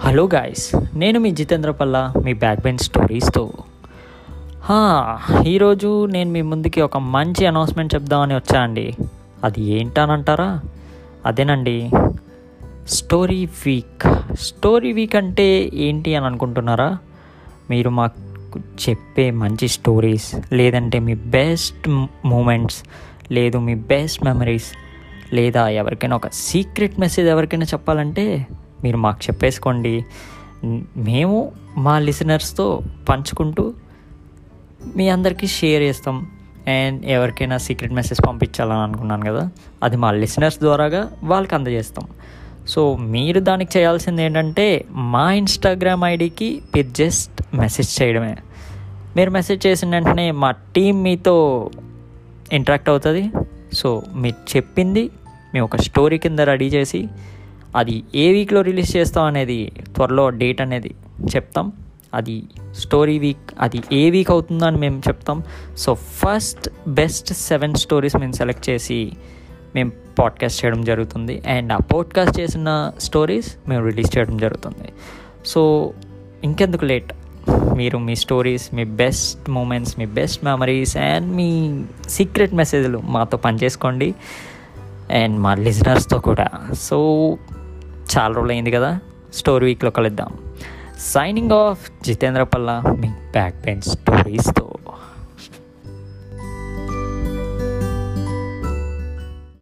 Hello guys నేను మీ జితేంద్ర పల్ల మీ బ్యాక్ బెంచ్ స్టోరీస్తో హా, ఈరోజు నేను మీ ముందుకి ఒక మంచి అనౌన్స్మెంట్ చెప్దామని వచ్చా అండి. అది ఏంటనంటారా? అదేనండి. స్టోరీ వీక్ స్టోరీ వీక్ అంటే ఏంటి అని అనుకుంటున్నారా? మీరు మాకు చెప్పే మంచి స్టోరీస్ లేదంటే మీ బెస్ట్ మూమెంట్స్ లేదు మీ బెస్ట్ మెమరీస్ లేదా ఎవరికైనా ఒక సీక్రెట్ మెసేజ్ ఎవరికైనా చెప్పాలంటే మీరు మాకు చెప్పేసుకోండి. మేము మా లిసనర్స్తో పంచుకుంటూ మీ అందరికీ షేర్ చేస్తాం. అండ్ ఎవరికైనా సీక్రెట్ మెసేజ్ పంపించాలని అనుకున్నాను కదా అది మా లిసనర్స్ ద్వారాగా వాళ్ళకి అందజేస్తాం. సో మీరు దానికి చేయాల్సింది ఏంటంటే మా ఇన్స్టాగ్రామ్ ఐడికి మీరు జస్ట్ మెసేజ్ చేయడమే. మీరు మెసేజ్ చేసిన వెంటనే మా టీం మీతో ఇంటరాక్ట్ అవుతుంది. సో మీరు చెప్పింది మేము ఒక స్టోరీ కింద రెడీ చేసి అది ఏ వీక్లో రిలీజ్ చేస్తాం అనేది త్వరలో డేట్ అనేది చెప్తాం. అది స్టోరీ వీక్ అది ఏ వీక్ అవుతుందో అని మేము చెప్తాం. So first best seven stories మేము సెలెక్ట్ చేసి మేము పాడ్కాస్ట్ చేయడం జరుగుతుంది. అండ్ ఆ పాడ్కాస్ట్ చేసిన స్టోరీస్ మేము రిలీజ్ చేయడం జరుగుతుంది. సో ఇంకెందుకు లేట్ మీరు మీ స్టోరీస్ మీ బెస్ట్ మూమెంట్స్ మీ బెస్ట్ మెమరీస్ అండ్ మీ సీక్రెట్ మెసేజ్లు మాతో పనిచేసుకోండి. అండ్ మా లిజనర్స్తో కూడా. సో చాలా రోజులు అయింది కదా. స్టోరీ వీక్లో కలుద్దాం. సైనింగ్ ఆఫ్ జితేంద్ర పల్ల మీ బ్యాక్ పెయిన్ స్టోరీస్తో.